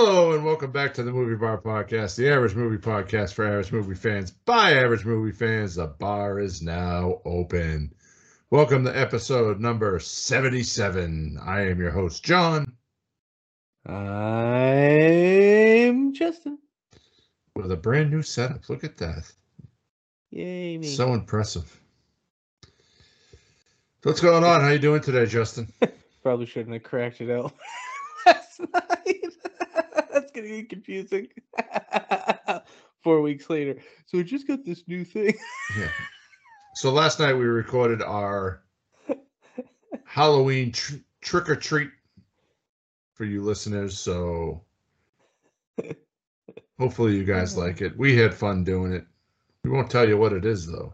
Hello and welcome back to the Movie Bar Podcast, the average movie podcast for average movie fans by average movie fans. The bar is now open. Welcome to episode number 77. I am your host, John, I'm Justin. with a brand new setup. Look at that. Yay me. So impressive. What's going on? How you doing today, Justin? Probably shouldn't have cracked it out last night. That's gonna be confusing. Four weeks later. So we just got this new thing. Yeah. So last night we recorded our Halloween tr- trick or treat for you listeners. So hopefully you guys like it. We had fun doing it. We won't tell you what it is though,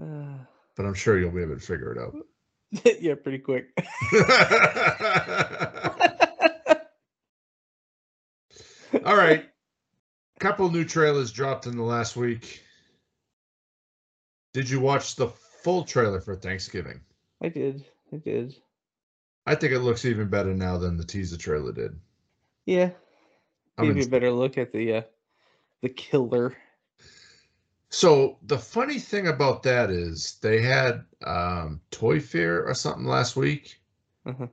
Uh, but I'm sure you'll be able to figure it out. yeah, pretty quick. All right. Couple new trailers dropped in the last week. Did you watch the full trailer for Thanksgiving? I did. I did. I think it looks even better now than the teaser trailer did. Yeah. I'm Maybe a better look at the uh the killer. So the funny thing about that is they had um, Toy Fair or something last week, Mhm.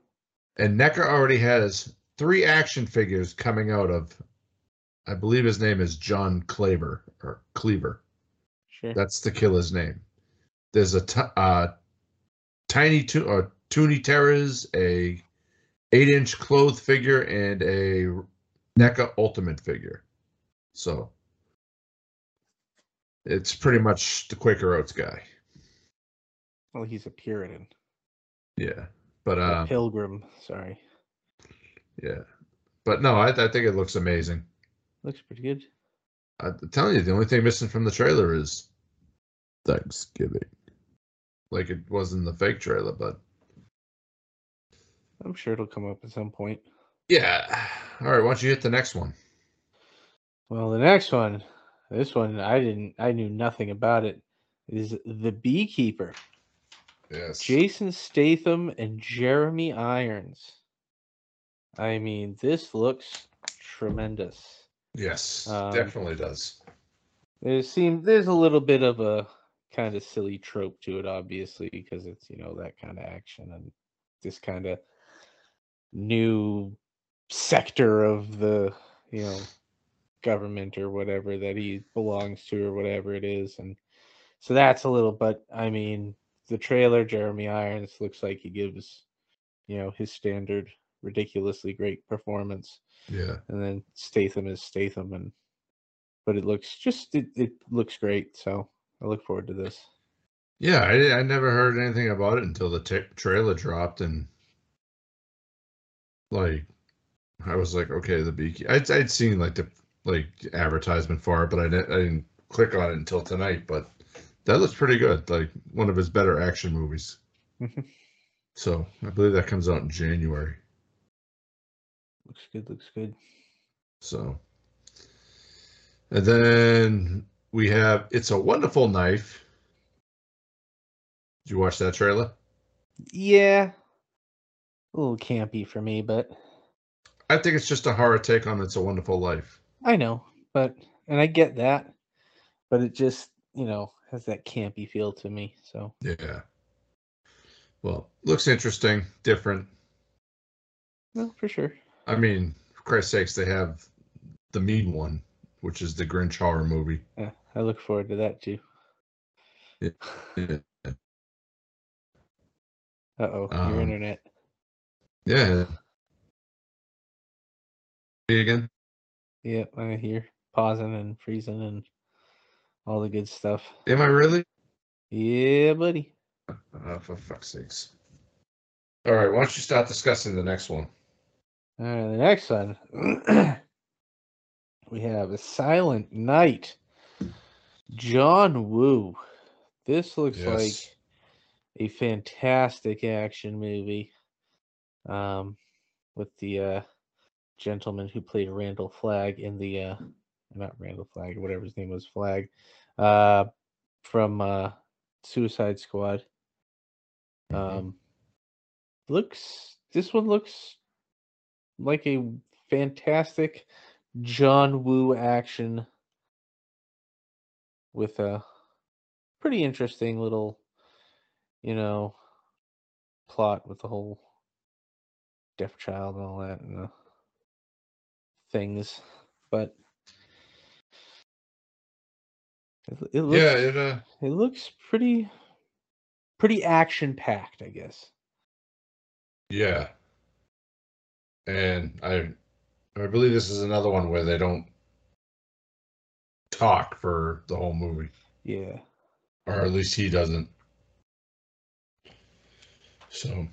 and NECA already has three action figures coming out of. I believe his name is John Claver or Cleaver. Sure. That's the killer's name. There's a t- uh, tiny to- uh, Toony Terrors, a eight-inch clothed figure, and a NECA Ultimate figure. So it's pretty much the Quaker Oats guy. well, he's a Puritan. Yeah, but uh, pilgrim, sorry. yeah, but no, I, I think it looks amazing. Looks pretty good. I'm telling you, the only thing missing from the trailer is Thanksgiving, like it was in the fake trailer. But I'm sure it'll come up at some point. yeah, all right. Why don't you hit the next one? Well, the next one, this one I didn't, I knew nothing about it. Is the Beekeeper? Yes. Jason Statham and Jeremy Irons. I mean, this looks tremendous. Yes, Um, definitely does. There seems there's a little bit of a kind of silly trope to it, obviously, because it's you know that kind of action and this kind of new sector of the you know government or whatever that he belongs to or whatever it is, and so that's a little. But I mean, the trailer, Jeremy Irons looks like he gives you know his standard ridiculously great performance Yeah. and then Statham is Statham, and but it looks just it, it looks great. So I look forward to this. Yeah, I, I never heard anything about it until the ta trailer dropped, and like, I was like, okay, the beaky. I'd I'd seen like the like advertisement for it, but I didn't I didn't click on it until tonight. But that looks pretty good, like one of his better action movies. So I believe that comes out in January. Looks good. Looks good. So, and then we have "It's a Wonderful Knife." Did you watch that trailer? Yeah, a little campy for me, but I think it's just a horror take on "It's a Wonderful Life." I know, but and I get that, but it just you know has that campy feel to me. So Yeah. Well, looks interesting, different. no, for sure. I mean, for Christ's sakes, they have the mean one, which is the Grinch horror movie. Yeah, I look forward to that too. Yeah. Uh oh, Um, your internet. Yeah. Me Again? Yep, I hear pausing and freezing and all the good stuff. Am I really? Yeah, buddy. Oh, for fuck's sakes. All right, why don't you start discussing the next one? All right, the next one we have a Silent Night. John Woo. This looks Yes. like a fantastic action movie. Um, with the uh, gentleman who played Randall Flagg in the uh, not Randall Flagg, whatever his name was, Flagg, uh, from uh, Suicide Squad. Mhm. Um, looks this one looks like a fantastic John Woo action with a pretty interesting little, you know, plot with the whole deaf child and all that and the things. But it, it looks, yeah, it uh, it looks pretty pretty action packed, I guess. yeah, and I I believe this is another one where they don't talk for the whole movie, Yeah. or at least he doesn't. So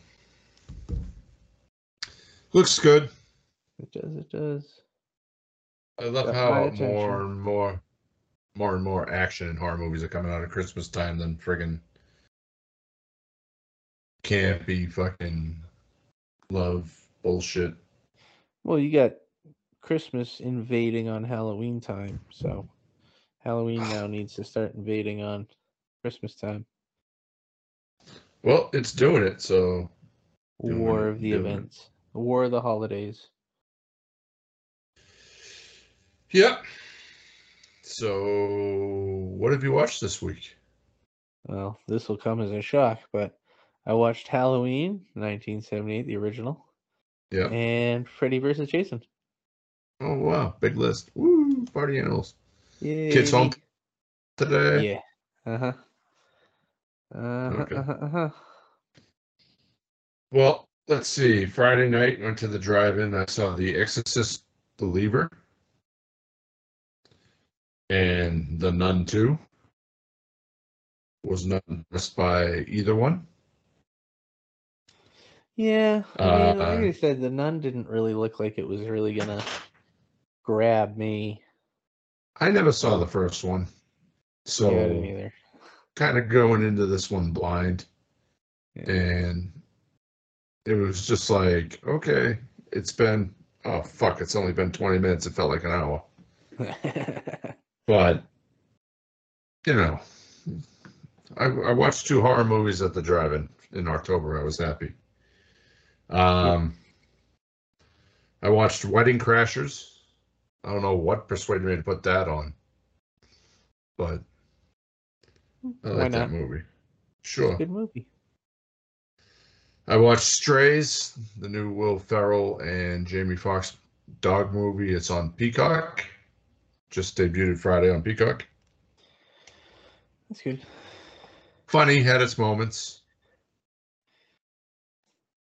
looks good. It does, it does. I love Got how more and more, more and more action and horror movies are coming out at Christmas time than friggin' campy fucking love bullshit. Well, you got Christmas invading on Halloween time, so Halloween now needs to start invading on Christmas time. Well, it's doing it, so War of the doing it. events. War of the holidays. yeah. So, what have you watched this week? Well, this will come as a shock, but I watched Halloween, 1978, the original, Yeah. and Freddy vs. Jason. Oh wow, big list. Woo, party animals. Yay, Kids home today. Yeah. Uh huh. Uh huh. Okay. Uh-huh, uh-huh. Well, let's see. Friday night went to the drive-in. I saw The Exorcist Believer and The Nun 2. Was not impressed by either one. Yeah, I mean, like Uh, I said, the nun didn't really look like it was really gonna grab me. I never saw the first one, so yeah, kind of going into this one blind, Yeah. and it was just like, okay, it's been oh fuck, it's only been twenty minutes. It felt like an hour, but you know, I, I watched two horror movies at the drive-in in October. I was happy. Um, I watched Wedding Crashers. I don't know what persuaded me to put that on, but I like that movie. Sure. good movie. I watched Strays, the new Will Ferrell and Jamie Foxx dog movie. It's on Peacock. Just debuted Friday on Peacock. That's good. Funny, had its moments.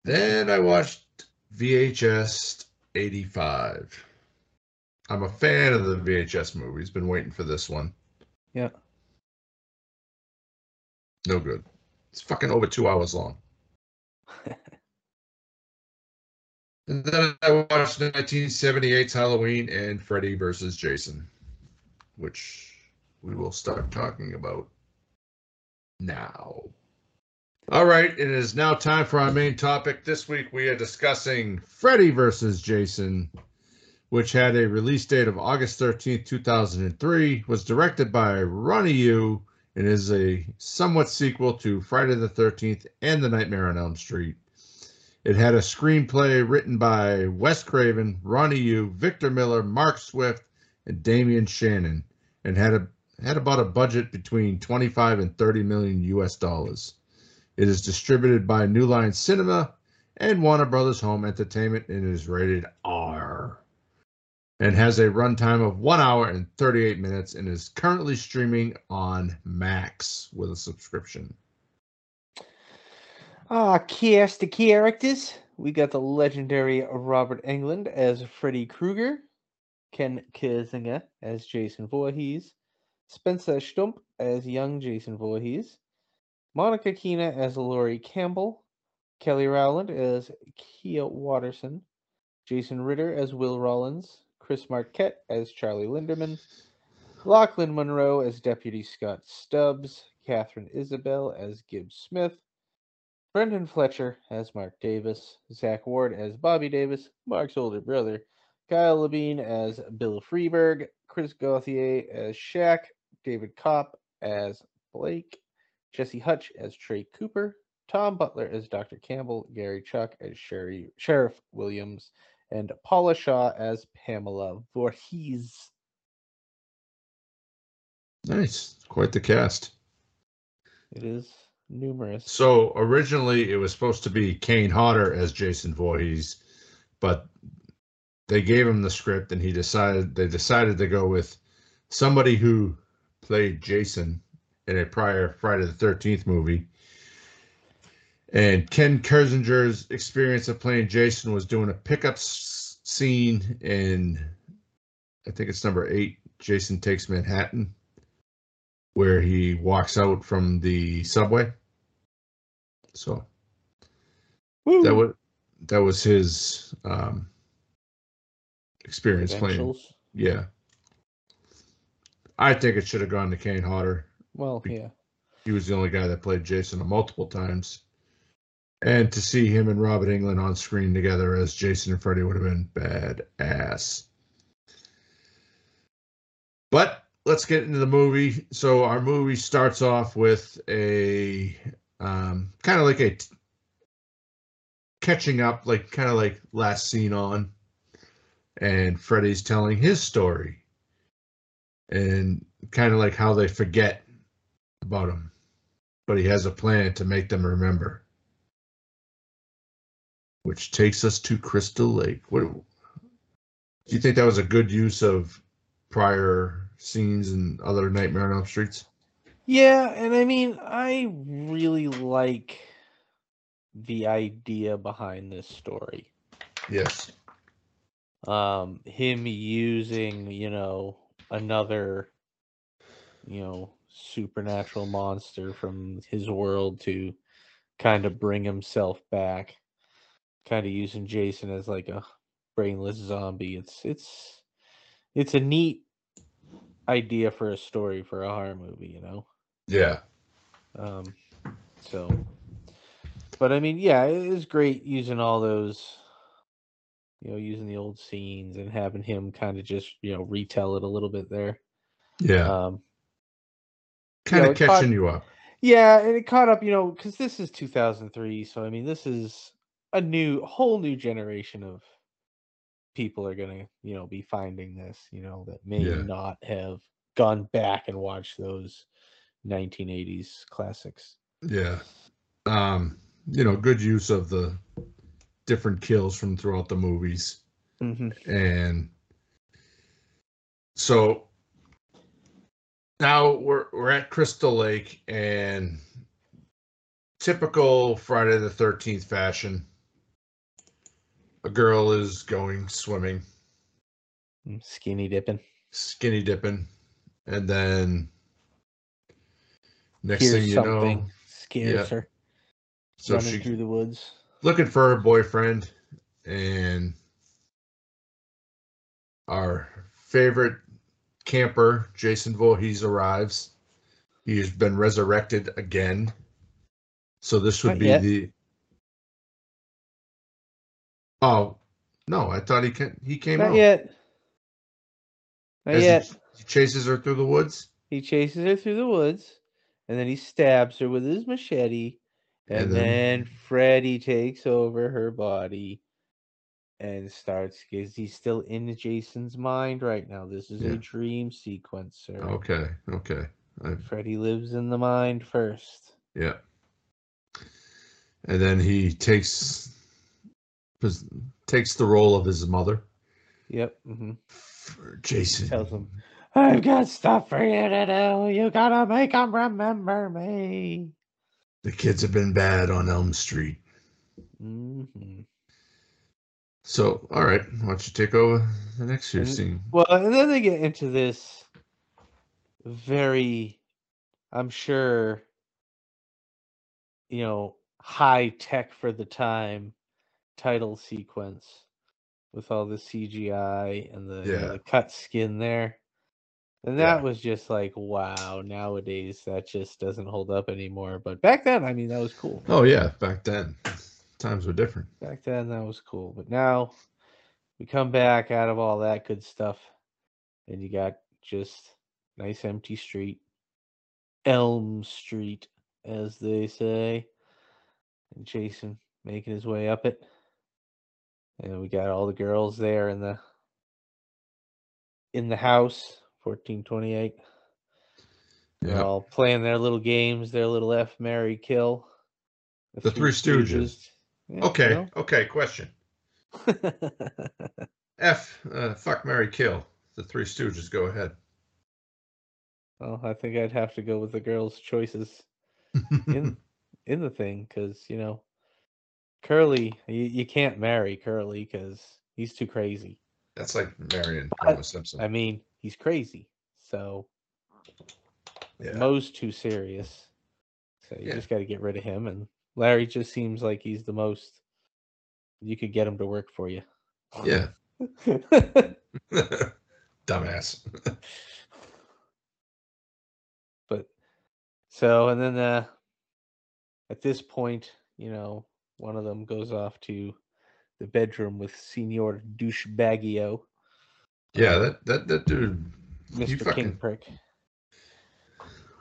Then I watched VHS 85. I'm a fan of the VHS movies. Been waiting for this one. Yeah. No good. It's fucking over two hours long. And then I watched 1978's Halloween and Freddy versus Jason, which we will start talking about now. All right, it is now time for our main topic. This week we are discussing Freddy versus Jason, which had a release date of August 13th, 2003, was directed by Ronnie Yu, and is a somewhat sequel to Friday the 13th and The Nightmare on Elm Street. It had a screenplay written by Wes Craven, Ronnie Yu, Victor Miller, Mark Swift, and Damian Shannon, and had a had about a budget between 25 and 30 million US dollars. It is distributed by New Line Cinema and Warner Brothers Home Entertainment and is rated R. And has a runtime of 1 hour and 38 minutes and is currently streaming on Max with a subscription. Ah, cast the characters. We got the legendary Robert Englund as Freddy Krueger, Ken Kirzinger as Jason Voorhees, Spencer Stump as young Jason Voorhees, Monica Keena as Lori Campbell, Kelly Rowland as Kia Waterson, Jason Ritter as Will Rollins, Chris Marquette as Charlie Linderman, Lochlyn Munro as Deputy Scott Stubbs, Katharine Isabelle as Gibb Smith, Brendan Fletcher as Mark Davis, Zach Ward as Bobby Davis, Mark's older brother, Kyle Labine as Bill Freeburg, Chris Gauthier as Shaq, David Kopp as Blake, Jesse Hutch as Trey Cooper, Tom Butler as Dr. Campbell, Gary Chalk as Sherry, Sheriff Williams, and Paula Shaw as Pamela Voorhees. Nice. Quite the cast. It is numerous. So originally it was supposed to be Kane Hodder as Jason Voorhees, but they gave him the script and he decided they decided to go with somebody who played Jason in a prior Friday the 13th movie. And Ken Kirzinger's experience of playing Jason was doing a pickup s- scene in, I think it's number eight, Jason Takes Manhattan, where he walks out from the subway. So Woo! that was that was his um, experience playing. Yeah, I think it should have gone to Kane Hodder. Well, yeah. He was the only guy that played Jason multiple times. And to see him and Robert Englund on screen together as Jason and Freddy would have been badass. But let's get into the movie. So our movie starts off with a um, kind of like a t- catching up, like kind of like last scene on, and Freddy's telling his story, and kind of like how they forget about him, but he has a plan to make them remember. Which takes us to Crystal Lake. What do you think that was a good use of prior scenes and other Nightmare on Elm Streets? Yeah, and I mean, I really like the idea behind this story. Yes. Um, him using, you know, another, you know, supernatural monster from his world to kind of bring himself back. Kind of using Jason as like a brainless zombie. It's it's it's a neat idea for a story for a horror movie, you know. Yeah. Um, so, but I mean, yeah, it is great using all those, you know, using the old scenes and having him kind of just, you know, retell it a little bit there. Yeah. Um, kind know, of it caught- catching you up. yeah, and it caught up, you know, because this is 2003. So, I mean, this is a new, whole new generation of people are going to, you know, be finding this, you know, that may Yeah. not have gone back and watched those 1980s classics. Yeah. Um, you know, good use of the different kills from throughout the movies. Mm-hmm. And so now we're we're at Crystal Lake and typical Friday the 13th fashion. A girl is going swimming, Mm, Skinny dipping. skinny dipping, and then next Hears thing you something, know, scares yeah. her, so running she through the woods. looking for her boyfriend and our favorite camper jason Voorhees arrives. He has been resurrected again. So this would Not be yet. the oh no i thought he can he came Not out. yet. Not As he- he chases her through the woods? He chases her through the woods, and then he stabs her with his machete, and, And then, then- Freddy takes over her body and starts because he's still in Jason's mind right now. This is Yeah. a dream sequence, sir. okay okay I, Freddy lives in the mind first. yeah and then he takes takes the role of his mother Yep. Mm-hmm. jason Tells him, I've got stuff for you to do. You gotta make them remember me. The kids have been bad on Elm Street. Mm hmm So, all right, why don't you take over the next And- scene? Well, and then they get into this very, I'm sure, you know, high tech for the time title sequence with all the CGI and the, you know, the cut skin there. And Yeah. that was just like, wow, nowadays that just doesn't hold up anymore. But back then, I mean, that was cool. Oh yeah, back then times were different. Back then, that was cool. But now we come back out of all that good stuff, and you got just nice empty street, Elm Street, as they say, and Jason making his way up it. and we got all the girls there in the in the house. Fourteen twenty eight. They're Yeah. all playing their little games, their little F Mary Kill. The Three Stooges. Yeah, you Okay. know. Okay. Question. F. Uh, fuck Mary Kill. The Three Stooges. Go ahead. well, I think I'd have to go with the girls' choices in in the thing because you know, Curly, you, you can't marry Curly because he's too crazy. That's like marrying But, Homer Simpson. I mean, he's crazy. So yeah. Moe's too serious. So you Yeah. just got to get rid of him. And Larry just seems like he's the most. You could get him to work for you. Yeah. Dumbass. but so and then uh at this point you know one of them goes off to the bedroom with Senor Douchebaggio, Yeah. That that that dude. Mr. You fucking- Kingprick.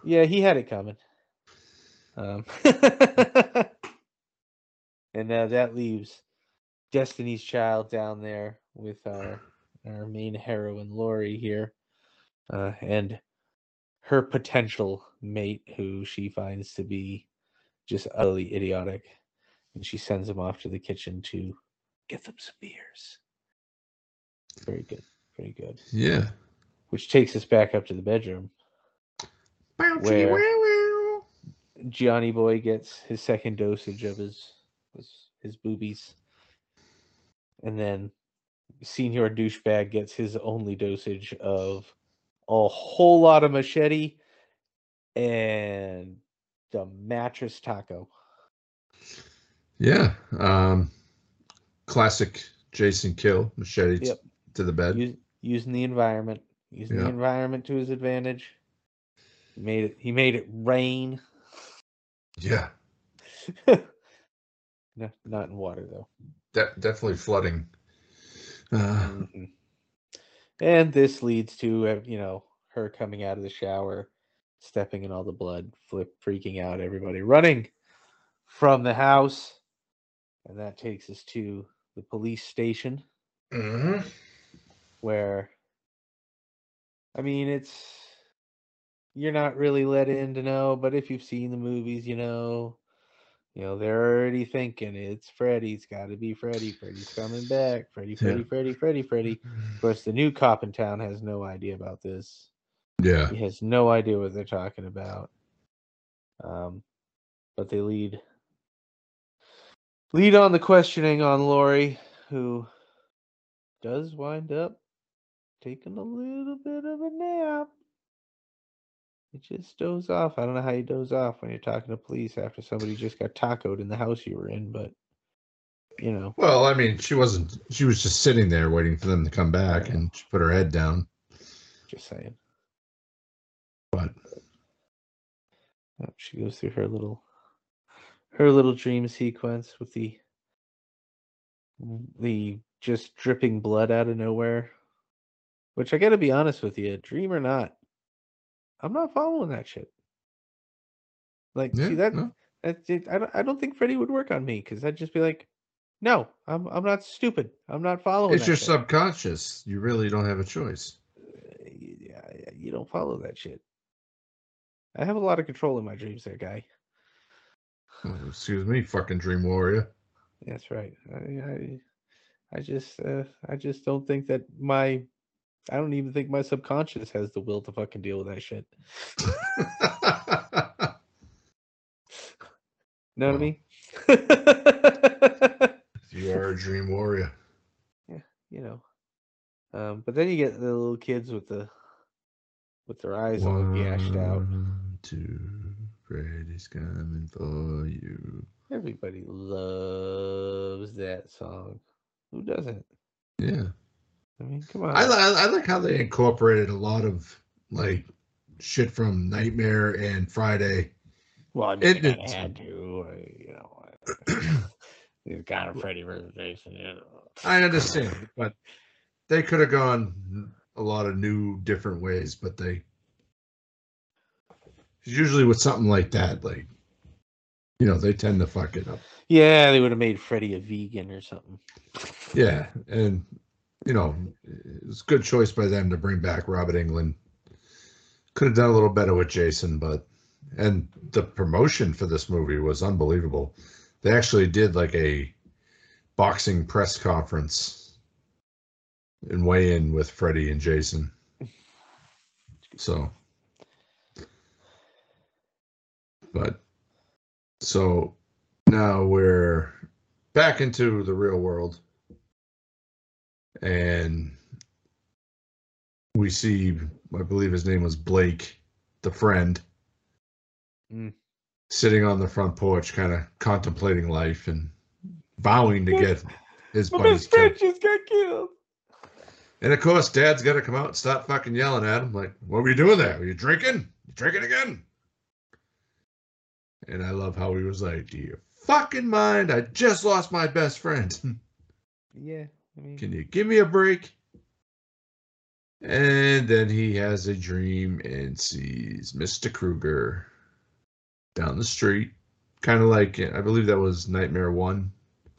Yeah, he had it coming. Um, and now that leaves Destiny's Child down there with our our main heroine Lori here, uh, and her potential mate, who she finds to be just utterly idiotic, and she sends him off to the kitchen to get them some beers. Very good, very good. Yeah. Which takes us back up to the bedroom. Where- Johnny Boy gets his second dosage of his his, his boobies, and then Senior Douchebag gets his only dosage of a whole lot of machete and the mattress taco. Yeah. Um, classic Jason Kill machete t- to the bed. Use, using the environment, using the environment to his advantage. He made it. He made it rain. Yeah. no, not in water though. De- definitely flooding. Uh. And this leads to uh, you know her coming out of the shower, stepping in all the blood, flip, freaking out, everybody running from the house, and that takes us to the police station mhm. where, I mean, it's you're not really let in to know, but if you've seen the movies, you know. You know, they're already thinking it's Freddy. It's got to be Freddy. Freddy's coming back. Freddy, Freddy, Freddy, Freddy, Freddy. Of course, the new cop in town has no idea about this. Yeah. He has no idea what they're talking about. Um, but they lead lead on the questioning on Lori, who does wind up taking a little bit of a nap. Just doze off. I don't know how you doze off when you're talking to police after somebody just got tacoed in the house you were in, but you know. Well, I mean, she wasn't. She was just sitting there waiting for them to come back, Yeah. and she put her head down. Just saying. But she goes through her little her little dream sequence with the the just dripping blood out of nowhere. Which I gotta be honest with you, dream or not, I'm not following that shit. Like, yeah, see that no, that's it. I don't I don't think Freddy would work on me because I'd just be like, no, I'm I'm not stupid. I'm not following. it's your shit." subconscious. You really don't have a choice. Uh, yeah, yeah, you don't follow that shit. I have a lot of control in my dreams, there, guy. Oh, excuse me, fucking dream warrior. That's right. I, I, I just, uh, I just don't think that my, I don't even think my subconscious has the will to fucking deal with that shit. Know what I mean? you are a dream warrior. Yeah, you know. Um, but then you get the little kids with the, with their eyes all gashed out. One, two, Freddy's coming for you. Everybody loves that song. Who doesn't? Yeah, I mean, come on. I, I like how they incorporated a lot of like shit from Nightmare and Friday. well, I mean, it- they kinda had to, uh, you know. He's got a Freddy versus Jason, you know. I understand, but they could have gone a lot of new, different ways. But they usually with something like that, like You know, they tend to fuck it up. Yeah, they would have made Freddy a vegan or something. Yeah, and you know, it's a good choice by them to bring back Robert Englund. Could have done a little better with Jason, but and the promotion for this movie was unbelievable. They actually did like a boxing press conference and weigh in with Freddy and Jason. So, but so now we're back into the real world and we see i believe his name was blake the friend Mm. sitting on the front porch kind of contemplating life and vowing to get his My best friend killed just got killed. and of course dad's got to come out and start fucking yelling at him like what were you doing there? Were you drinking? You drinking again? And i love how he was like do you fucking mind? I just lost my best friend. Yeah, Can you give me a break? And then he has a dream and sees Mr. Krueger down the street. Kind of like, I believe that was Nightmare 1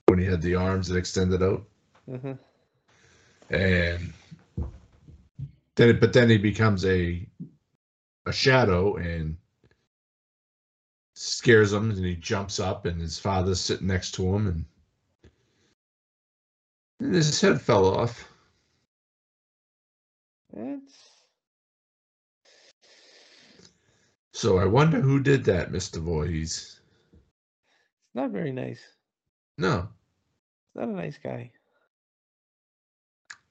when he had the arms that extended out. uh-huh. And then, but then he becomes a a shadow and scares him and he jumps up and his father's sitting next to him and his head fell off. it's So I wonder who did that, Mr. Voorhees. it's not very nice. No, It's not a nice guy.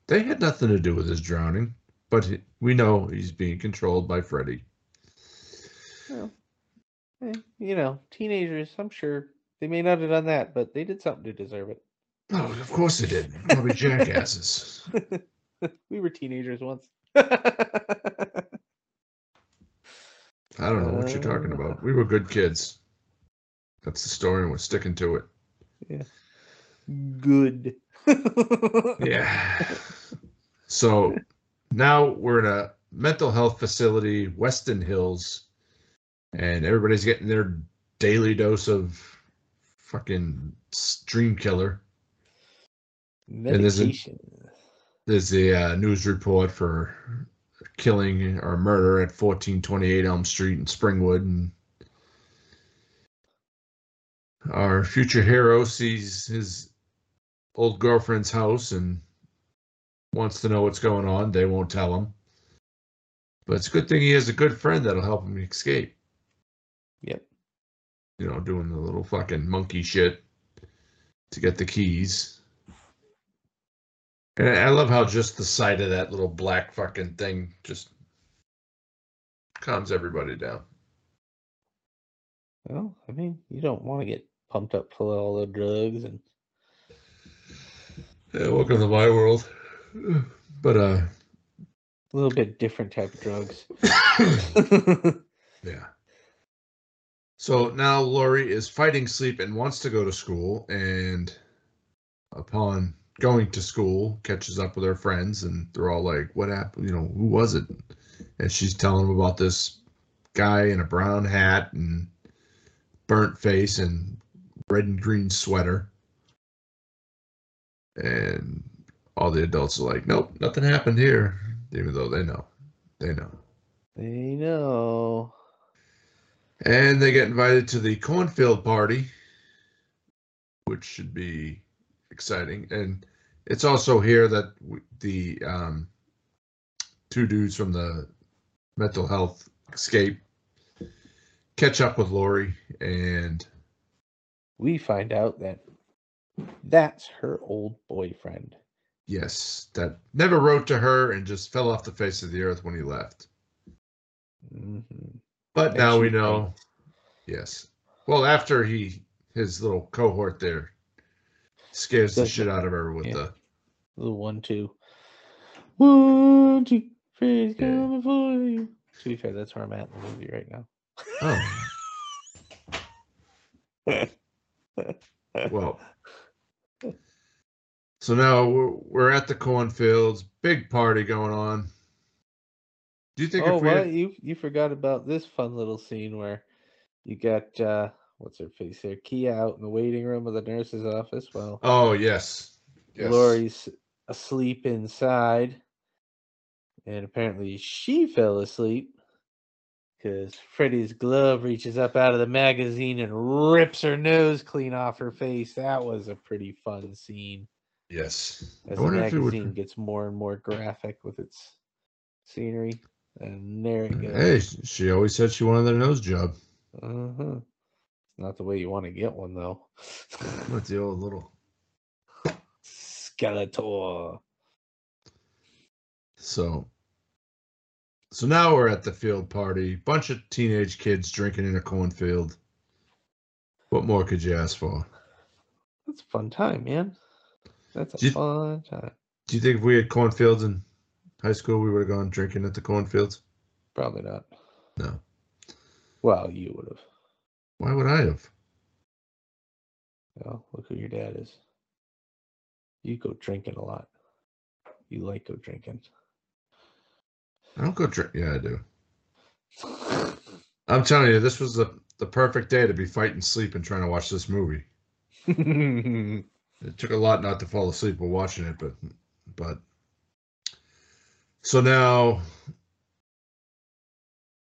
they had nothing to do with his drowning, but we know he's being controlled by Freddy. Well, eh, you know, teenagers. I'm sure they may not have done that, but they did something to deserve it. Oh, of course they did. Probably jackasses. we were teenagers once. I don't know what you're talking about. We were good kids. That's the story, and we're sticking to it. Yeah. Good. Yeah. So now we're in a mental health facility, Westin Hills, and everybody's getting their daily dose of fucking stream killer. There's a- Medication. There's a uh, news report for killing or murder at 1428 Elm Street in Springwood, and our future hero sees his old girlfriend's house and wants to know what's going on. They won't tell him, but it's a good thing he has a good friend that'll help him escape. Yep. You know, doing the little fucking monkey shit to get the keys. And I love how just the sight of that little black fucking thing just calms everybody down. Well, I mean, you don't want to get pumped up full of all the drugs and Yeah, welcome to my world. But uh a little bit different type of drugs. yeah. So now Lori is fighting sleep and wants to go to school and upon going to school catches up with her friends and they're all like what happened you know who was it? And she's telling them about this guy in a brown hat and burnt face and red and green sweater. And all the adults are like nope nothing happened here even though they know they know. They know. and they get invited to the cornfield party, which should be exciting. And it's also here that the um, two dudes from the mental health escape catch up with Lori, and We find out that that's her old boyfriend. yes, that never wrote to her and just fell off the face of the earth when he left. hmm But now we know, yes. Well, after he his little cohort there scares the shit out of her with yeah. the The one, two. One, two, faith Yeah. coming for you. To be fair, that's where I'm at in the movie right now. oh well. So now we're, we're at the cornfields, big party going on. Do you think oh, if we what? had, You you forgot about this fun little scene where you got uh what's her face there, Kia out in the waiting room of the nurse's office. Well, Oh yes. Yes. Lori's asleep inside, and apparently she fell asleep because Freddy's glove reaches up out of the magazine and rips her nose clean off her face. That was a pretty fun scene. Yes. As the wonder if it magazine would. gets more and more graphic with its scenery, and there it goes. Hey, she always said she wanted a nose job. Uh-huh. It's not the way you want to get one though. With the old little. Skeletor. So. So now we're at the field party. Bunch of teenage kids drinking in a cornfield. What more could you ask for? That's a fun time, man. That's a you- fun time. Do you think if we had cornfields in high school, we would have gone drinking at the cornfields? Probably not. No. Well, you would have. Why would I have? Well, look who your dad is. You go drinking a lot. You like go drinking. I don't go drink. Yeah, I do. I'm telling you, this was the the perfect day to be fighting sleep and trying to watch this movie. It took a lot not to fall asleep while watching it, but but so now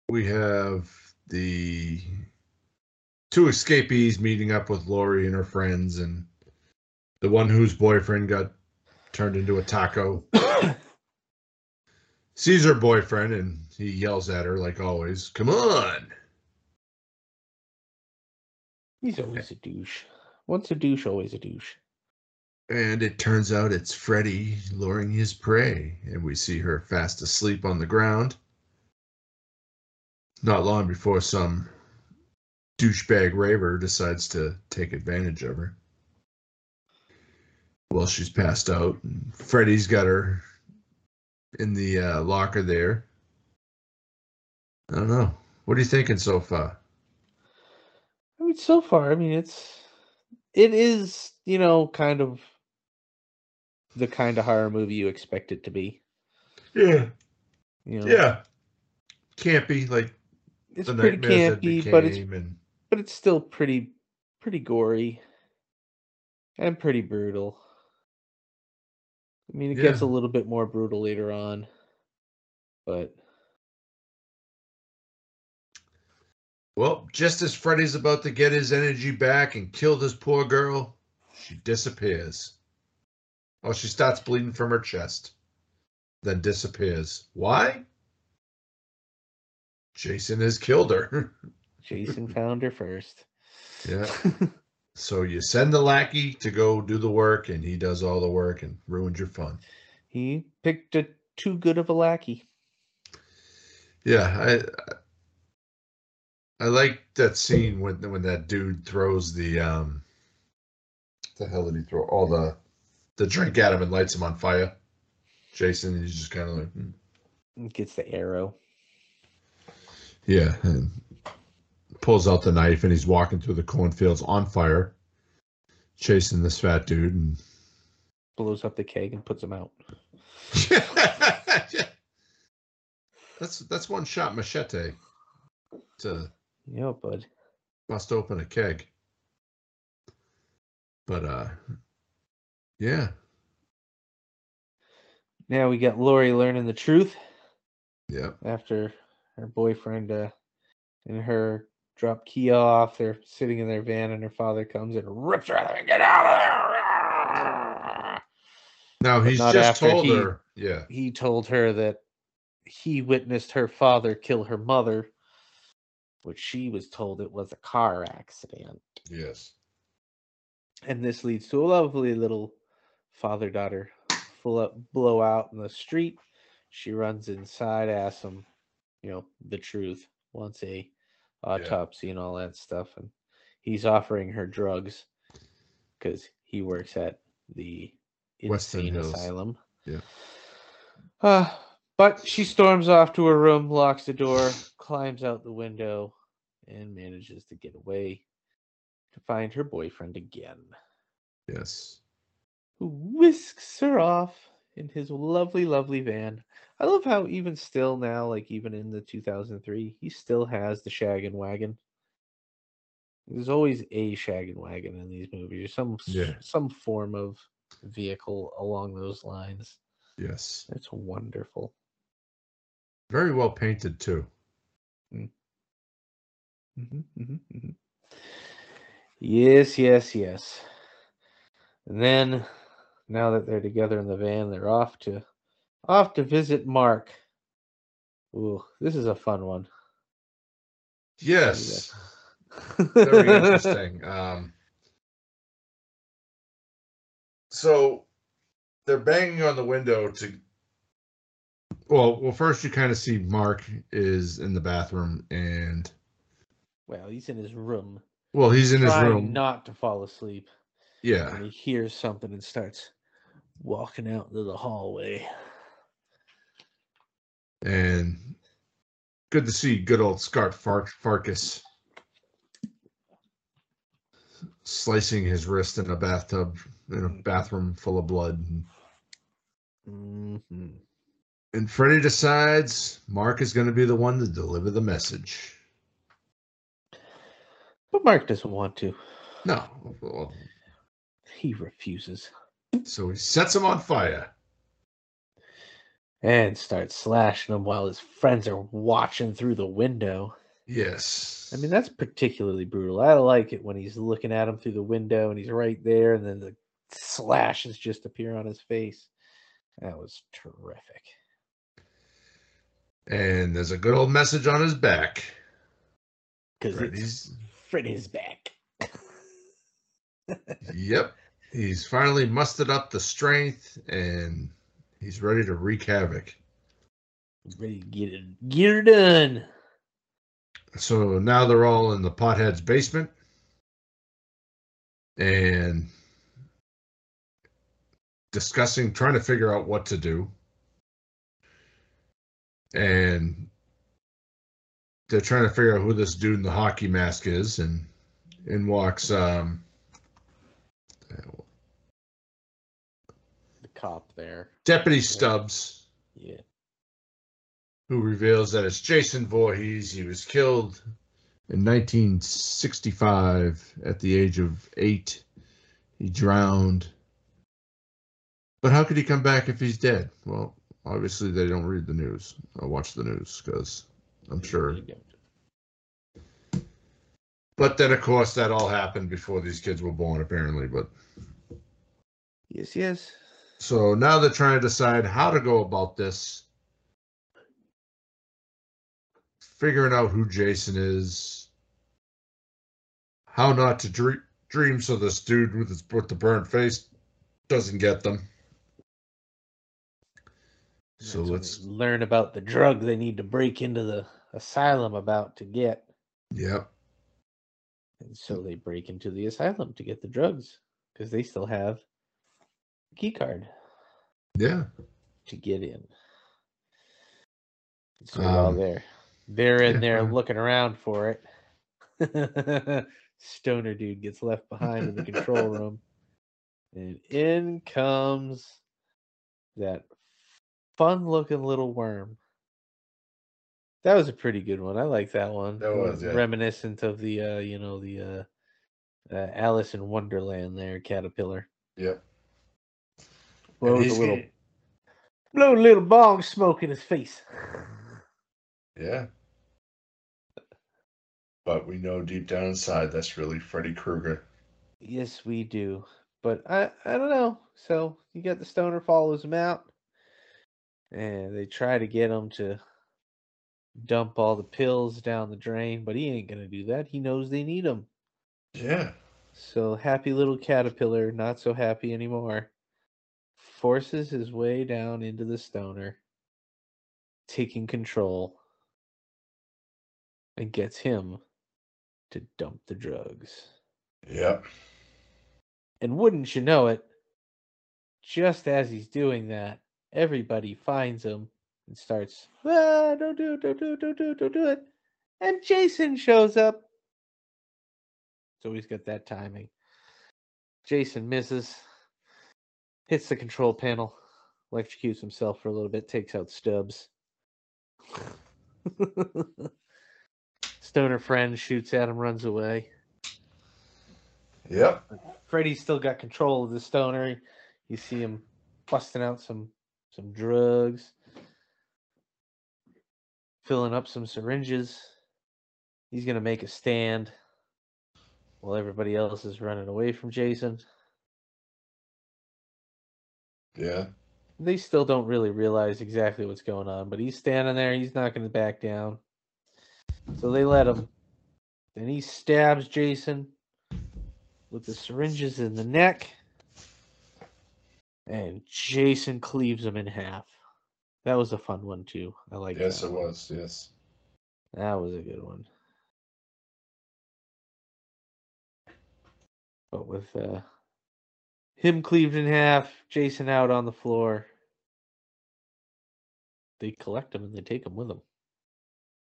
we have the two escapees meeting up with Lori and her friends, and the one whose boyfriend got turned into a taco sees her boyfriend and he yells at her like always, "Come on!" He's always a douche. Once a douche, always a douche. And it turns out it's Freddy luring his prey, and we see her fast asleep on the ground. Not long before some douchebag raver decides to take advantage of her. Well, she's passed out, and Freddy's got her in the uh, locker there. I don't know. What are you thinking so far? I mean, so far, I mean, it's it is you know kind of the kind of horror movie you expect it to be. Yeah, You know, yeah. Campy, like it's pretty campy, but it's and but it's still pretty pretty gory and pretty brutal. I mean, it gets a little bit more brutal later on, but Well, just as Freddy's about to get his energy back and kill this poor girl, she disappears. Oh, she starts bleeding from her chest, then disappears. Why? Jason has killed her. Jason found her first. yeah. So you send the lackey to go do the work, and he does all the work and ruins your fun. he picked a too good of a lackey. Yeah, I I like that scene when when that dude throws the um the hell did he throw all the the drink at him and lights him on fire. Jason, he's just kind of like, hmm. Gets the arrow. yeah, and pulls out the knife and he's walking through the cornfields on fire, chasing this fat dude. And blows up the keg and puts him out. that's that's one shot machete to Yeah, bud. bust open a keg. But uh, yeah, Now we got Lori learning the truth yeah. after her boyfriend uh, and her drop key off. They're sitting in their van, and her father comes and rips her out of it. Get out of there! Now he's just told he- her, yeah, He told her that he witnessed her father kill her mother, which she was told it was a car accident. yes, and this leads to a lovely little father daughter full up blowout in the street. She runs inside, asks him, you know, the truth, wants a autopsy and all that stuff, and he's offering her drugs because he works at the insane Hills. asylum. Yeah. Uh, but she storms off to her room, locks the door, climbs out the window, and manages to get away to find her boyfriend again yes. who whisks her off in his lovely, lovely van. I love how even still now, like even in the 2003, he still has the shag and wagon. There's always a shaggin' wagon in these movies, or some Yeah. some form of vehicle along those lines. Yes. It's wonderful. Very well painted too. hmm hmm hmm Yes, yes, yes. And then, now that they're together in the van, they're off to off to visit Mark. Ooh, this is a fun one. Yes. Very interesting. Um, so they're banging on the window to. Well, well, first you kind of see Mark is in the bathroom, and well, he's in his room, well, he's in his room. not to fall asleep, Yeah, and he hears something and starts walking out into the hallway. and good to see good old Scott Far- Farkas slicing his wrist in a bathtub in a bathroom full of blood. hmm And Freddy decides Mark is going to be the one to deliver the message. But Mark doesn't want to. No, well, He refuses so he sets him on fire. and starts slashing him while his friends are watching through the window. Yes. I mean, that's particularly brutal. I like it when he's looking at him through the window and he's right there, and then the slashes just appear on his face. That was terrific. and there's a good old message on his back. Because it's Freddy's. Freddy's back. Yep. He's finally mustered up the strength and he's ready to wreak havoc. Ready to get it, get her done. So now they're all in the pothead's basement. And discussing, trying to figure out what to do. And they're trying to figure out who this dude in the hockey mask is. And in walks um cop there. Deputy Stubbs, Yeah. who reveals that it's Jason Voorhees. He was killed in 1965 at the age of eight. He drowned. But how could he come back if he's dead? Well, obviously they don't read the news or watch the news because I'm sure. But then, of course, that all happened before these kids were born, apparently. But Yes, yes. So now they're trying to decide how to go about this. Figuring out who Jason is, how not to dream, dream so this dude with his with the burnt face doesn't get them. So That's let's, learn about the drug they need to break into the asylum about to get. yep, And so they break into the asylum to get the drugs because they still have key card yeah, to get in. So Um, they're they're in yeah, there looking around for it, Stoner dude gets left behind in the control room, and in comes that fun-looking little worm. That was a pretty good one. I like that one. That was, yeah. reminiscent of the uh, you know, the uh, uh Alice in Wonderland there, caterpillar. yep. Blows a little getting- blow a little bong smoke in his face. Yeah. But we know deep down inside that's really Freddy Krueger. Yes, we do. But I I don't know. So you got the stoner follows him out. And they try to get him to dump all the pills down the drain, but he ain't gonna do that. He knows they need him. Yeah. So happy little caterpillar, not so happy anymore, forces his way down into the stoner, taking control, and gets him to dump the drugs. Yep. And wouldn't you know it, just as he's doing that, everybody finds him and starts, ah, don't do it, don't do it, don't do it, don't do it. And Jason shows up. So he's got that timing. Jason misses, hits the control panel, electrocutes himself for a little bit, takes out Stubbs. Stoner friend shoots at him, runs away. Yep. Freddy's still got control of the stoner. You see him busting out some some drugs, filling up some syringes. He's gonna make a stand while everybody else is running away from Jason. Yeah. They still don't really realize exactly what's going on, but he's standing there. He's not going to back down. So they let him. Then he stabs Jason with the syringes in the neck. And Jason cleaves him in half. That was a fun one, too. I like that. Yes, it one. was. Yes. That was a good one. But with uh, him cleaved in half, Jason out on the floor, they collect him and they take him with them.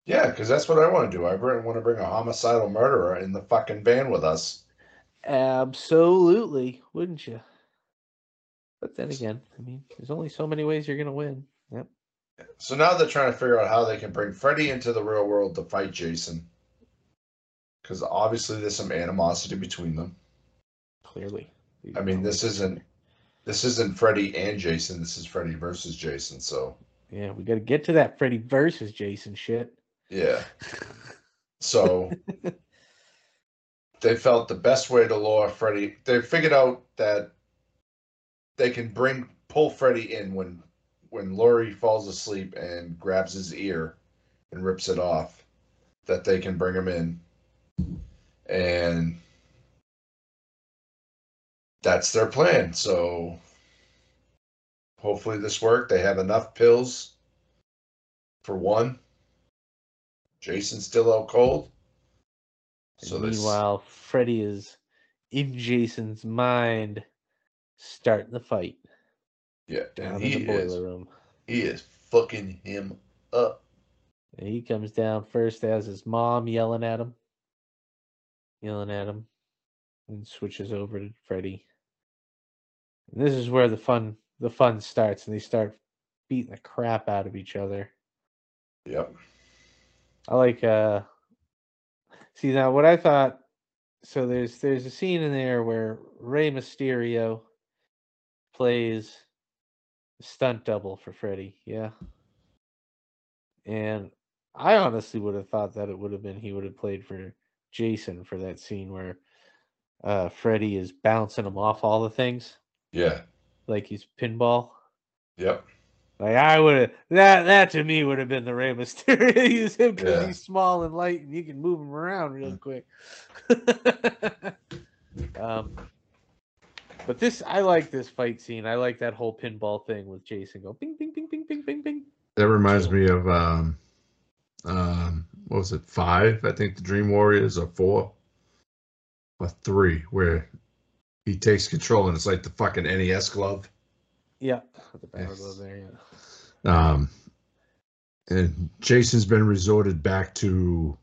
Yeah, because that's what I want to do. I want to bring a homicidal murderer in the fucking van with us. Absolutely, wouldn't you? But then again, I mean, there's only so many ways you're gonna win. Yep. So now they're trying to figure out how they can bring Freddy into the real world to fight Jason. Because obviously there's some animosity between them. Clearly. I mean, this isn't- This isn't Freddy and Jason. This is Freddy versus Jason. So Yeah, we got to get to that Freddy versus Jason shit. yeah. So they felt the best way to lure Freddy. They figured out that they can bring pull Freddy in when when Lori falls asleep and grabs his ear and rips it off. That they can bring him in, and that's their plan. So hopefully this worked. They have enough pills for one. Jason's still out cold. So And this, meanwhile, Freddy is in Jason's mind, starting the fight yeah, down in the boiler is room. he is fucking him up. And he comes down first as his mom yelling at him, yelling at him, and switches over to Freddy. And this is where the fun the fun starts, and they start beating the crap out of each other. Yep. I like uh see now what I thought so there's there's a scene in there where Rey Mysterio plays stunt double for Freddy, yeah. And I honestly would have thought that it would have been he would have played for Jason for that scene where uh Freddy is bouncing him off all the things Yeah. like he's pinball. Yep. Like I would have that that to me would have been the Rey Mysterio. Use him because Yeah. he's small and light and you can move him around real quick. um, but this I like this fight scene. I like that whole pinball thing with Jason go bing bing bing bing bing bing bing. That reminds me of um um what was it, five? I think the Dream Warriors or four. Or three, where he takes control and it's like the fucking NES glove. Yeah, the power Yes. glove there. Yeah. Um, and Jason's been resorted back to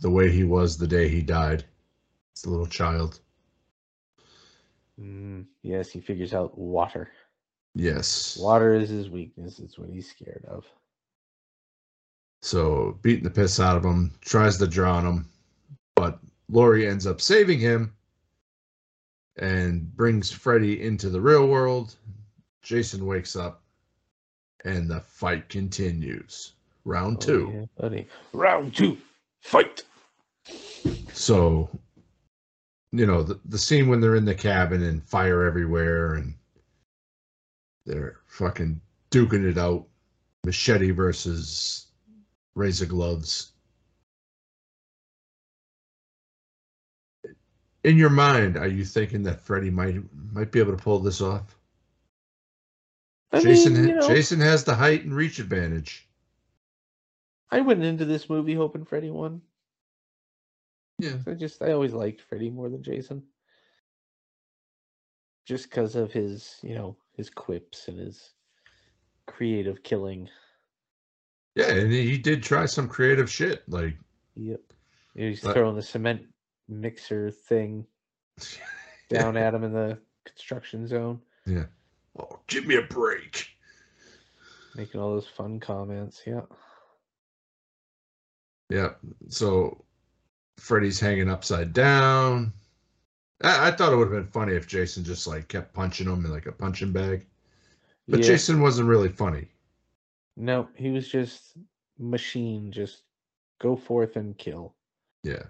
the way he was the day he died. It's a little child. Mm, yes, he figures out water. Yes. Water is his weakness. It's what he's scared of. So beating the piss out of him, tries to drown him, but Lori ends up saving him and brings Freddy into the real world. Jason wakes up and the fight continues. Round Oh, two. yeah, buddy. Round two, fight. So, you know, the, the scene when they're in the cabin and fire everywhere and they're fucking duking it out. Machete versus razor gloves. In your mind, are you thinking that Freddy might might be able to pull this off? I Jason mean, you know, Jason has the height and reach advantage. I went into this movie hoping Freddy won. Yeah. I just I always liked Freddy more than Jason. Just because of his, you know, his quips and his creative killing. Yeah, and he did try some creative shit. Like Yep. He's But- throwing the cement mixer thing down at him in the construction zone, Yeah. Oh, give me a break. making all those fun comments. Yeah. Yeah. So Freddy's hanging upside down. I, I thought it would have been funny if Jason just like kept punching him in like a punching bag. But Yeah. Jason wasn't really funny. No, he was just machine. Just go forth and kill. Yeah.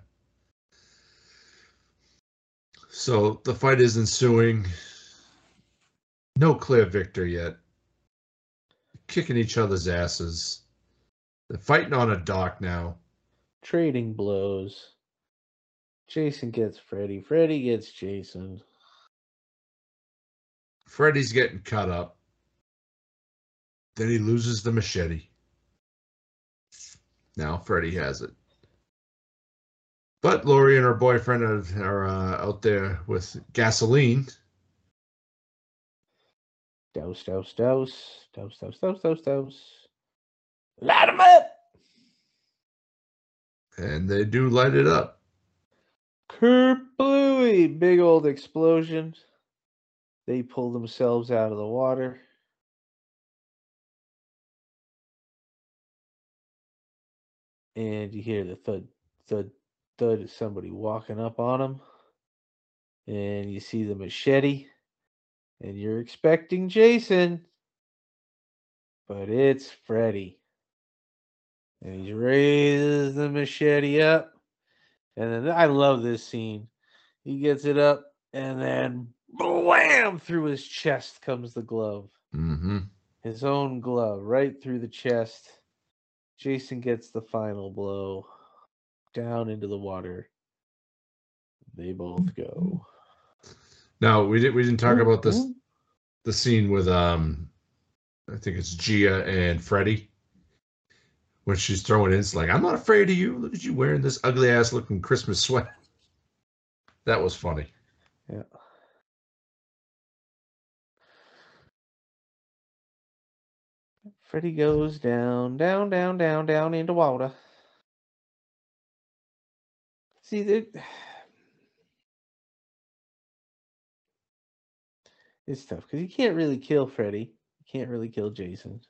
So the fight is ensuing. No clear victor yet. Kicking each other's asses. They're fighting on a dock now. Trading blows. Jason gets Freddy. Freddy gets Jason. Freddy's getting cut up. Then he loses the machete. Now Freddy has it. But Lori and her boyfriend are, are uh, out there with gasoline. Douse, douse, douse. Douse, douse, douse, douse, douse. Light him up! And they do light it up. Kerplooey! Big old explosion. They pull themselves out of the water. And you hear the thud, thud, thud of somebody walking up on him, And you see the machete. And you're expecting Jason. But it's Freddy. And he raises the machete up. And then I love this scene. He gets it up, and then blam! Through his chest comes the glove. Mm-hmm. His own glove, right through the chest. Jason gets the final blow down into the water. They both go. Now we didn't. we didn't talk about this the scene with um I think it's Kia and Freddy. When she's throwing in, it's like, I'm not afraid of you. Look at you wearing this ugly ass looking Christmas sweater. That was funny. Yeah. Freddy goes down, down, down, down, down into water. See, that it's tough because you can't really kill Freddy. You can't really kill Jason.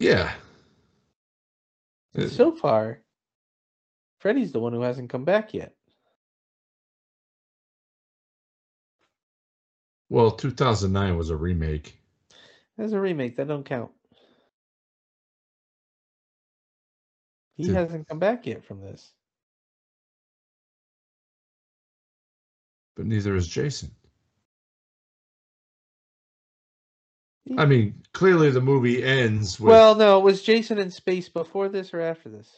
Yeah. And so far, Freddy's the one who hasn't come back yet. Well, 2009 was a remake. That's a remake, that don't count. He Dude. hasn't come back yet from this. But neither is Jason. I mean, clearly the movie ends with well, no, was Jason in space before this or after this?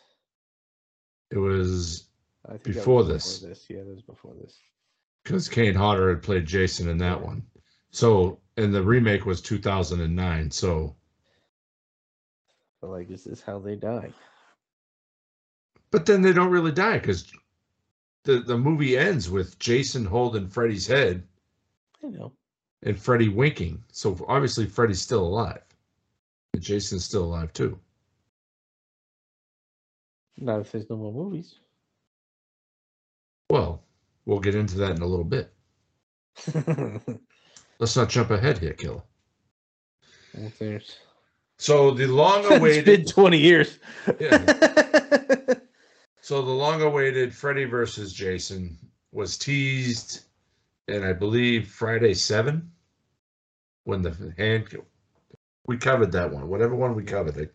it was I think that was Before this. Before this, yeah, that was before this. because Kane Hodder had played Jason in that one. So, and the remake was 2009. So, But like, this is this how they die? but then they don't really die because the the movie ends with Jason holding Freddy's head I know. and Freddy winking. So obviously Freddy's still alive. And Jason's still alive too. Not if there's no more movies. Well, we'll get into that in a little bit. Let's not jump ahead here, Killer. there's. So the long it's been awaited 20 years. Yeah. So the long-awaited Freddy versus Jason was teased, and I believe Friday seven, when the hand we covered that one, whatever one we covered it,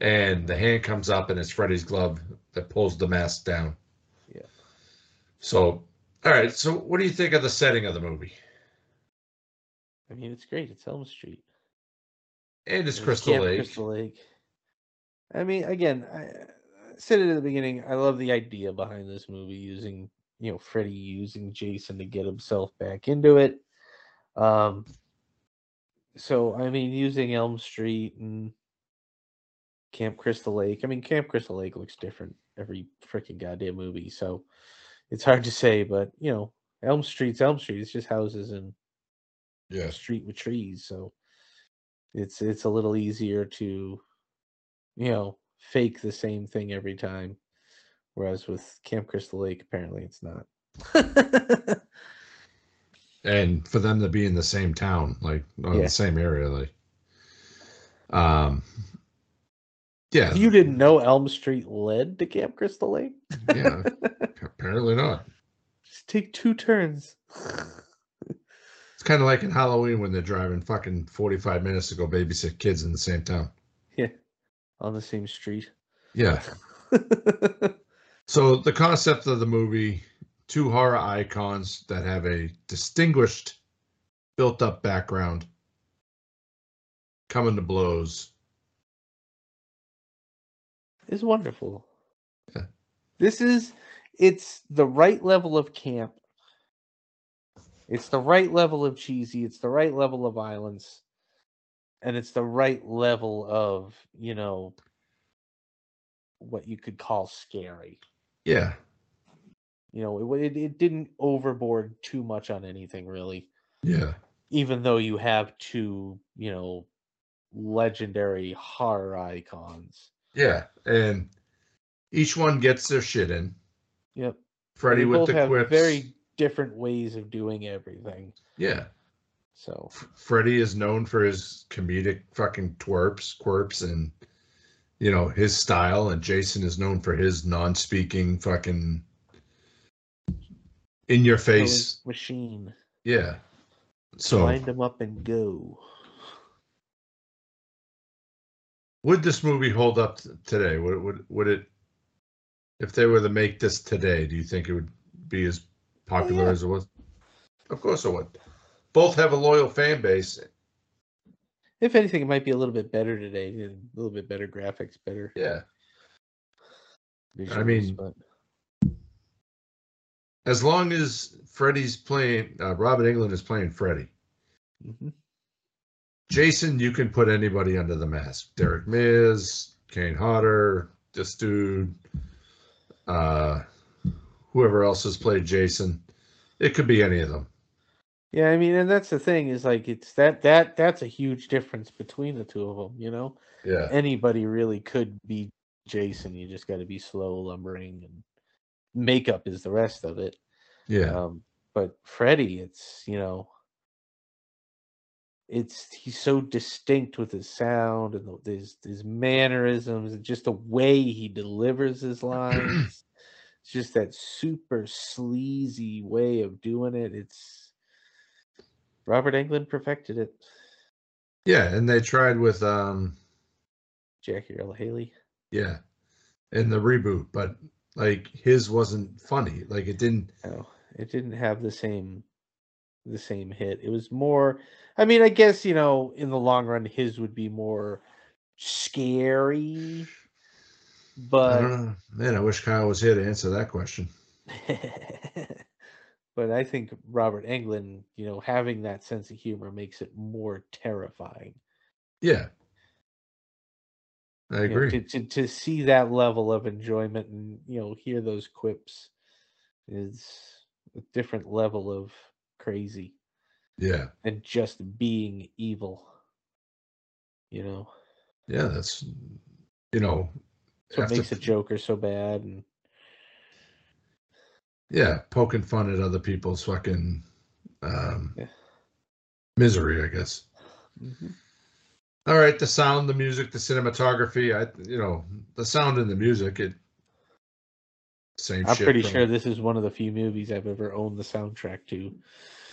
and the hand comes up and it's Freddy's glove that pulls the mask down. Yeah. So, all right. So, what do you think of the setting of the movie? I mean, it's great. It's Elm Street. And it's There's Crystal Lake. Crystal Lake. I mean, again, I said it at the beginning. I love the idea behind this movie using, you know, Freddy using Jason to get himself back into it. Um, so I mean, using Elm Street and Camp Crystal Lake. I mean, Camp Crystal Lake looks different every freaking goddamn movie. So it's hard to say, but you know, Elm Street's Elm Street. It's just houses and yeah, street with trees so it's it's a little easier to you know fake the same thing every time whereas with camp crystal lake apparently it's not and for them to be in the same town, like or Yeah. the same area, like, um, yeah, you didn't know elm street led to camp crystal lake yeah, apparently not. Just take two turns. It's kind of like in Halloween when they're driving fucking 45 minutes to go babysit kids in the same town. On the same street. Yeah. So the concept of the movie, two horror icons that have a distinguished built up background coming to blows. is wonderful. Yeah. This is it's the right level of camp. It's the right level of cheesy, it's the right level of violence, and it's the right level of, you know, what you could call scary. Yeah. You know, it it, it didn't overboard too much on anything really, Yeah. even though you have two, you know, legendary horror icons. Yeah. And each one gets their shit in. Yep. and Freddy with both the have quips. very different ways of doing everything. Yeah. So F- Freddy is known for his comedic fucking twerps, quirps, and you know his style, and Jason is known for his non-speaking fucking in your face machine. Yeah. So Wind them up and go. would this movie hold up today? Would it, would would it if they were to make this today? Do you think it would be as oh, popular yeah. as it was? Of course it would. Both have a loyal fan base. If anything, it might be a little bit better today. A little bit better graphics, better. Yeah. Visuals, mean, but As long as Freddy's playing, uh, Robert Englund is playing Freddy. mhm. Jason, you can put anybody under the mask. Derek Mears, Kane Hodder, this dude, uh, whoever else has played Jason. It could be any of them. Yeah, I mean, and that's the thing is like it's that that that's a huge difference between the two of them. You know, Yeah. anybody really could be Jason. You just got to be slow, lumbering, and makeup is the rest of it. Yeah. Um, but Freddy, it's you know, it's he's so distinct with his sound and the, his his mannerisms and just the way he delivers his lines. it's just that super sleazy way of doing it. It's Robert Englund perfected it. Yeah. And they tried with, um, Jackie Earle Haley. yeah, in the reboot, but like his wasn't funny. Like it didn't, No, it didn't have the same the same hit. It was more I mean, I guess, you know, in the long run his would be more scary. I But know. Man, I wish Kyle was here to answer that question. but I think Robert Englund, you know, having that sense of humor makes it more terrifying. Yeah. I You know, agree. to, to to see that level of enjoyment and you know hear those quips is a different level of crazy. yeah. and just being evil. You know, Yeah. That's, you know, that's what after- makes a Joker so bad. And yeah, poking fun at other people's fucking um, Yeah. misery, I guess. All right, the sound, the music, the cinematography. I, you know, the sound and the music. It same. I'm pretty sure this is one of the few movies I've ever owned the soundtrack to.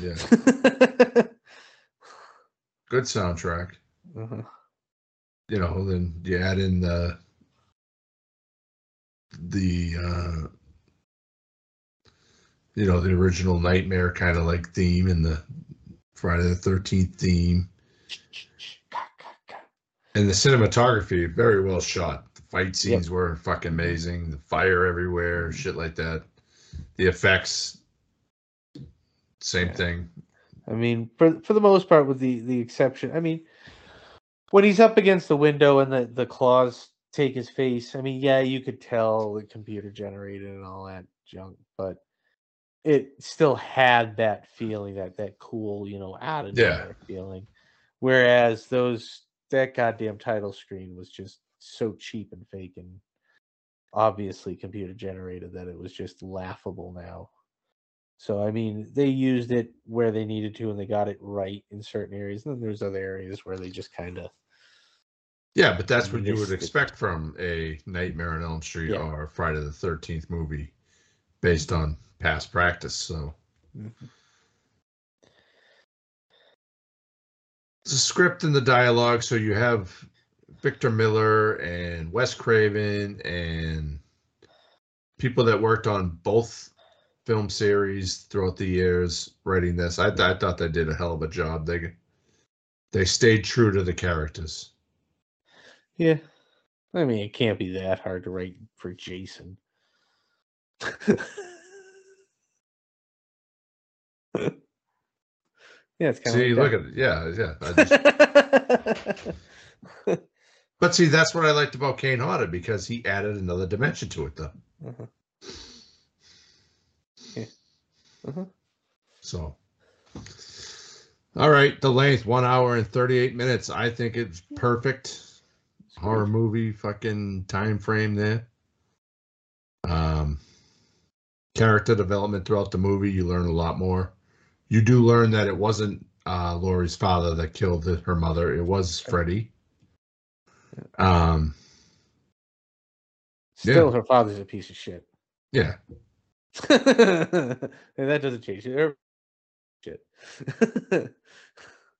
Yeah, good soundtrack. uh-huh. You know, then you add in the the uh you know the original nightmare kind of like theme and the Friday the Thirteenth theme. And the cinematography, very well shot. The fight scenes were fucking amazing. The fire everywhere, shit like that. The effects, same Yeah. thing. I mean, for for the most part, with the the exception, I mean, when he's up against the window and the the claws take his face, I mean, yeah, you could tell the computer generated and all that junk, but it still had that feeling, that that cool, you know, out of Yeah. feeling. Whereas those that goddamn title screen was just so cheap and fake and obviously computer generated that it was just laughable now. So I mean, they used it where they needed to, and they got it right in certain areas. And then there's other areas where they just kind of Yeah, but that's what you would it. expect from a Nightmare on Elm Street Yeah. or Friday the Thirteenth movie, based on past practice. So Mhm. the script and the dialogue. So you have Victor Miller and Wes Craven and people that worked on both film series throughout the years writing this. I, th- I thought they did a hell of a job. They they stayed true to the characters. Yeah. I mean, it can't be that hard to write for Jason. yeah, it's kind of See, look at it. Yeah, yeah. Just- but see, that's what I liked about Kane Hodder because he added another dimension to it, though. Uh-huh. Yeah. Uh-huh. So, all right, the length one hour and thirty eight minutes. I think it's perfect horror movie fucking time frame there. Um, character development throughout the movie, you learn a lot more. You do learn that it wasn't uh, Lori's father that killed her mother; it was Freddy. Um, Still, her father's a piece of shit. yeah, and that doesn't change it. Shit.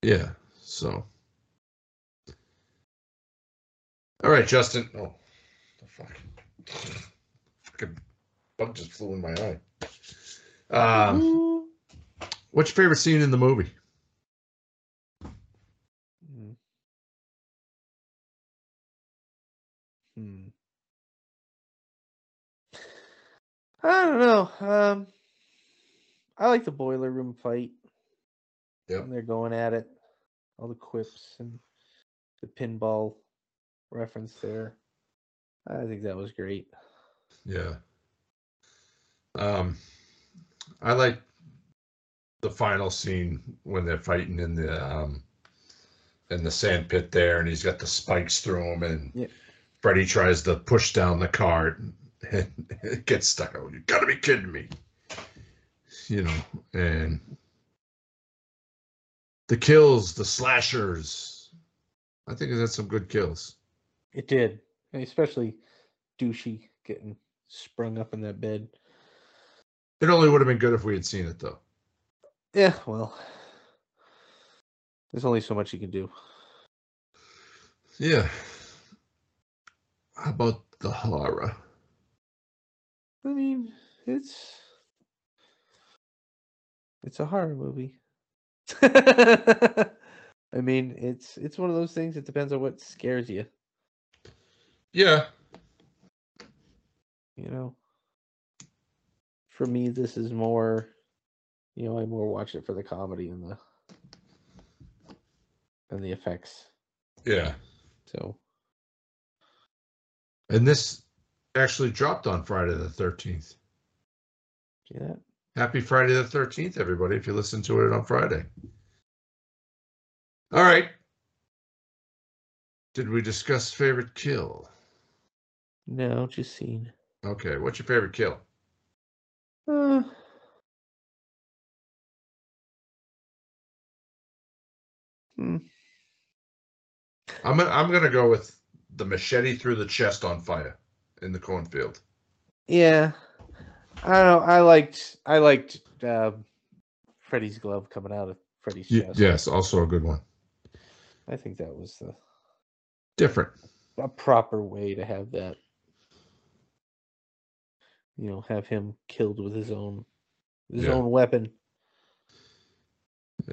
yeah. So, all right, Justin. Oh, the fuck! Fucking bug just flew in my eye. Um, what's your favorite scene in the movie? Mm. Hmm. I don't know. Um, I like the boiler room fight. Yep. When they're going at it, all the quips and the pinball reference there. I think that was great. Yeah. Um, I like the final scene when they're fighting in the um in the sand pit there, and he's got the spikes through him, and Yeah. Freddy tries to push down the cart, and it gets stuck. Oh, you gotta be kidding me! You know, and the kills, the slashers. I think it had some good kills. It did, and especially douchey getting sprung up in that bed. It only would have been good if we had seen it, though. Yeah, well, there's only so much you can do. Yeah. How about the horror? I mean, it's it's a horror movie. I mean, it's it's one of those things. It depends on what scares you. Yeah. You know, for me, this is more. You know, I more watch it for the comedy and the and the effects. Yeah. So And this actually dropped on Friday the 13th. see that. Happy Friday the 13th, everybody, if you listen to it on Friday. All right. Did we discuss favorite kill? No, just seen. Okay. What's your favorite kill? Uh, hmm. I'm gonna, I'm gonna go with the machete through the chest on fire in the cornfield. Yeah, I don't know. I liked I liked uh, Freddy's glove coming out of Freddy's chest. yes, also a good one. I think that was the Different. a proper way to have that. You know, have him killed with his own his Yeah. own weapon.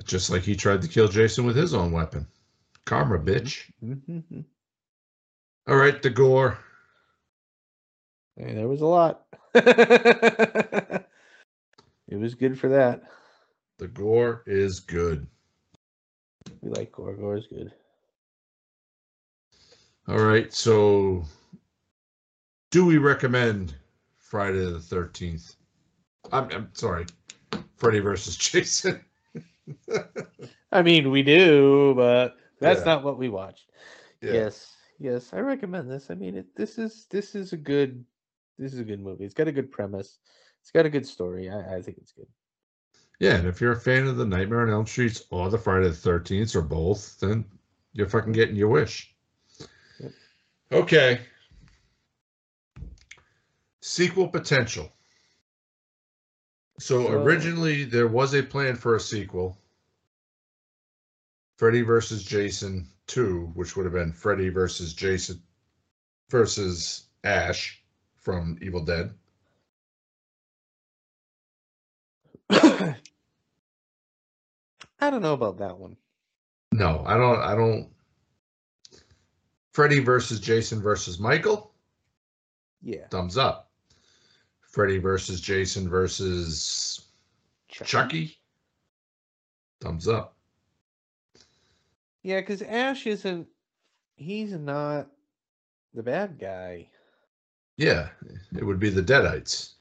Just like he tried to kill Jason with his own weapon. Karma, bitch. Mm-hmm. All right, the gore. Hey, there was a lot. it was good for that. The gore is good. We like gore. Gore is good. All right, so do we recommend Friday the 13th? I'm, I'm sorry, Freddy versus Jason. I mean, we do, but that's Yeah. not what we watched. Yeah. Yes, yes, I recommend this. I mean, it, this is this is a good this is a good movie. It's got a good premise. It's got a good story. I, I think it's good. Yeah, and if you're a fan of the Nightmare on Elm Street or the Friday the 13th or both, then you're fucking getting your wish. Yep. Okay. Sequel potential. So- originally there was a plan for a sequel. Freddy versus Jason 2, which would have been Freddy versus Jason versus Ash from Evil Dead. I don't know about that one. No, I don't I don't Freddy versus Jason versus Michael, Yeah. thumbs up. Freddy versus Jason versus Chucky, thumbs up. Yeah, because Ash isn't. He's not the bad guy. Yeah, it would be the Deadites.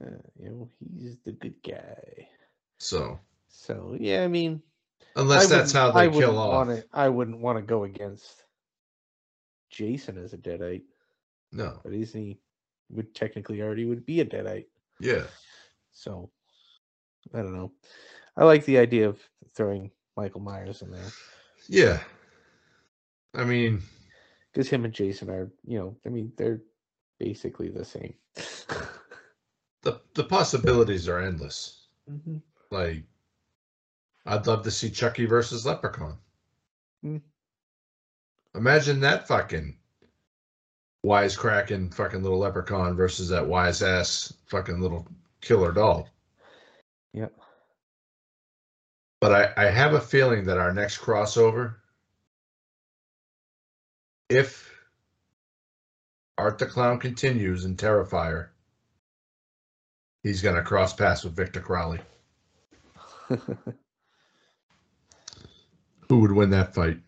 Uh, you know, he's the good guy. So, So yeah, I mean, unless I that's how they wouldn't kill off. Wanna, I wouldn't want to go against Jason as a deadite, No. but isn't he? Would technically already would be a deadite. Yeah. So I don't know. I like the idea of throwing Michael Myers in there Yeah. I mean, because him and Jason are, you know, I mean, they're basically the same. the the possibilities are endless. Mhm. Like, I'd love to see Chucky versus Leprechaun. Mm. Imagine that fucking wisecracking fucking little leprechaun versus that wise ass fucking little killer doll. Yep. But I, I have a feeling that our next crossover, if Art the Clown continues in Terrifier, he's gonna cross paths with Victor Crowley. Who would win that fight?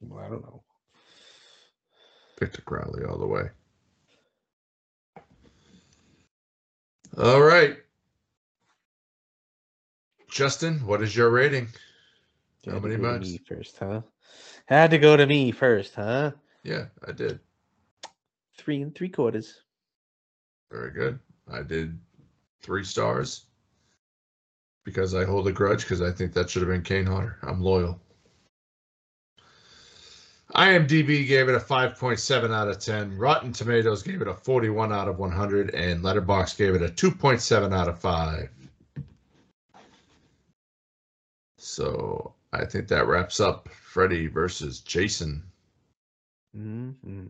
well, I don't know. Victor Crowley all the way. All right. Justin, what is your rating? How many bucks? Me first, huh? Had to go to me first, huh? Yeah, I did. Three and three quarters. Very good. I did three stars because I hold a grudge because I think that should have been Kane Hodder. I'm loyal. IMDb gave it a 5.7 out of 10. Rotten Tomatoes gave it a 41 out of 100. And Letterboxd gave it a 2.7 out of 5. So I think that wraps up Freddy versus Jason. Mm-hmm.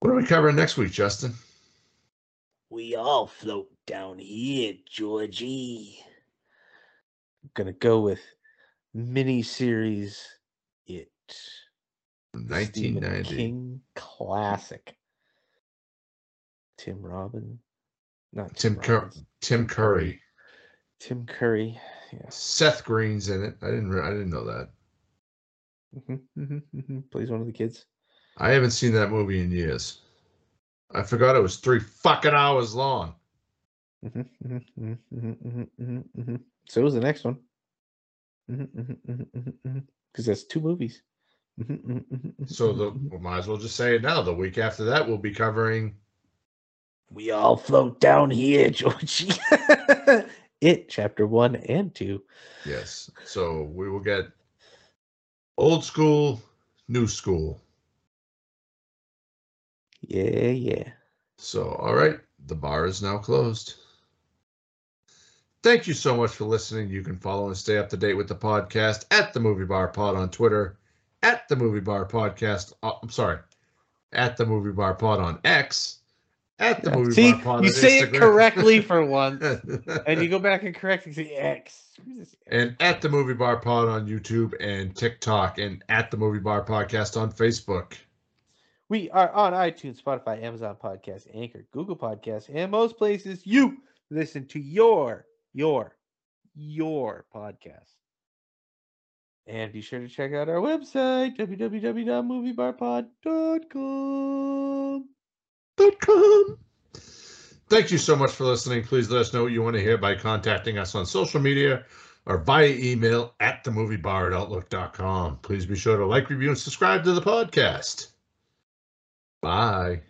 What are we covering next week, Justin? We all float down here, Georgie. I'm gonna go with mini series It. the Stephen 1990. King classic. Tim Robin. Not Tim Tim Cur- Tim Curry. Tim Curry. Yes. Seth Green's in it. I didn't. re- I didn't know that. hmm hmm hmm Plays one of the kids. I haven't seen that movie in years. I forgot it was three fucking hours long. Mm-hmm, mm-hmm, mm-hmm, mm-hmm So was the next one. Because that's two movies. Mm-hmm, So the we might as well just say it now. The week after that, we'll be covering. we all float down here, Georgie. it chapter one and two. Yes. So we will get old school, new school. Yeah, yeah. So all right, the bar is now closed. Thank you so much for listening. You can follow and stay up to date with the podcast at the Movie Bar Pod on Twitter, at the Movie Bar Podcast. uh, I'm sorry, at the Movie Bar Pod on X, at the Movie See, Bar Pod you on say it correctly for once, and you go back and correct and say X. X. and at the Movie Bar Pod on YouTube and TikTok, and at the Movie Bar Podcast on Facebook. We are on iTunes, Spotify, Amazon Podcast, Anchor, Google Podcasts, and most places you listen to your, your, your podcast. And be sure to check out our website, www.moviebarpod.com. com. Thank you so much for listening. Please let us know what you want to hear by contacting us on social media or via email at themoviebar at outlook.com. Please be sure to like, review, and subscribe to the podcast. Bye.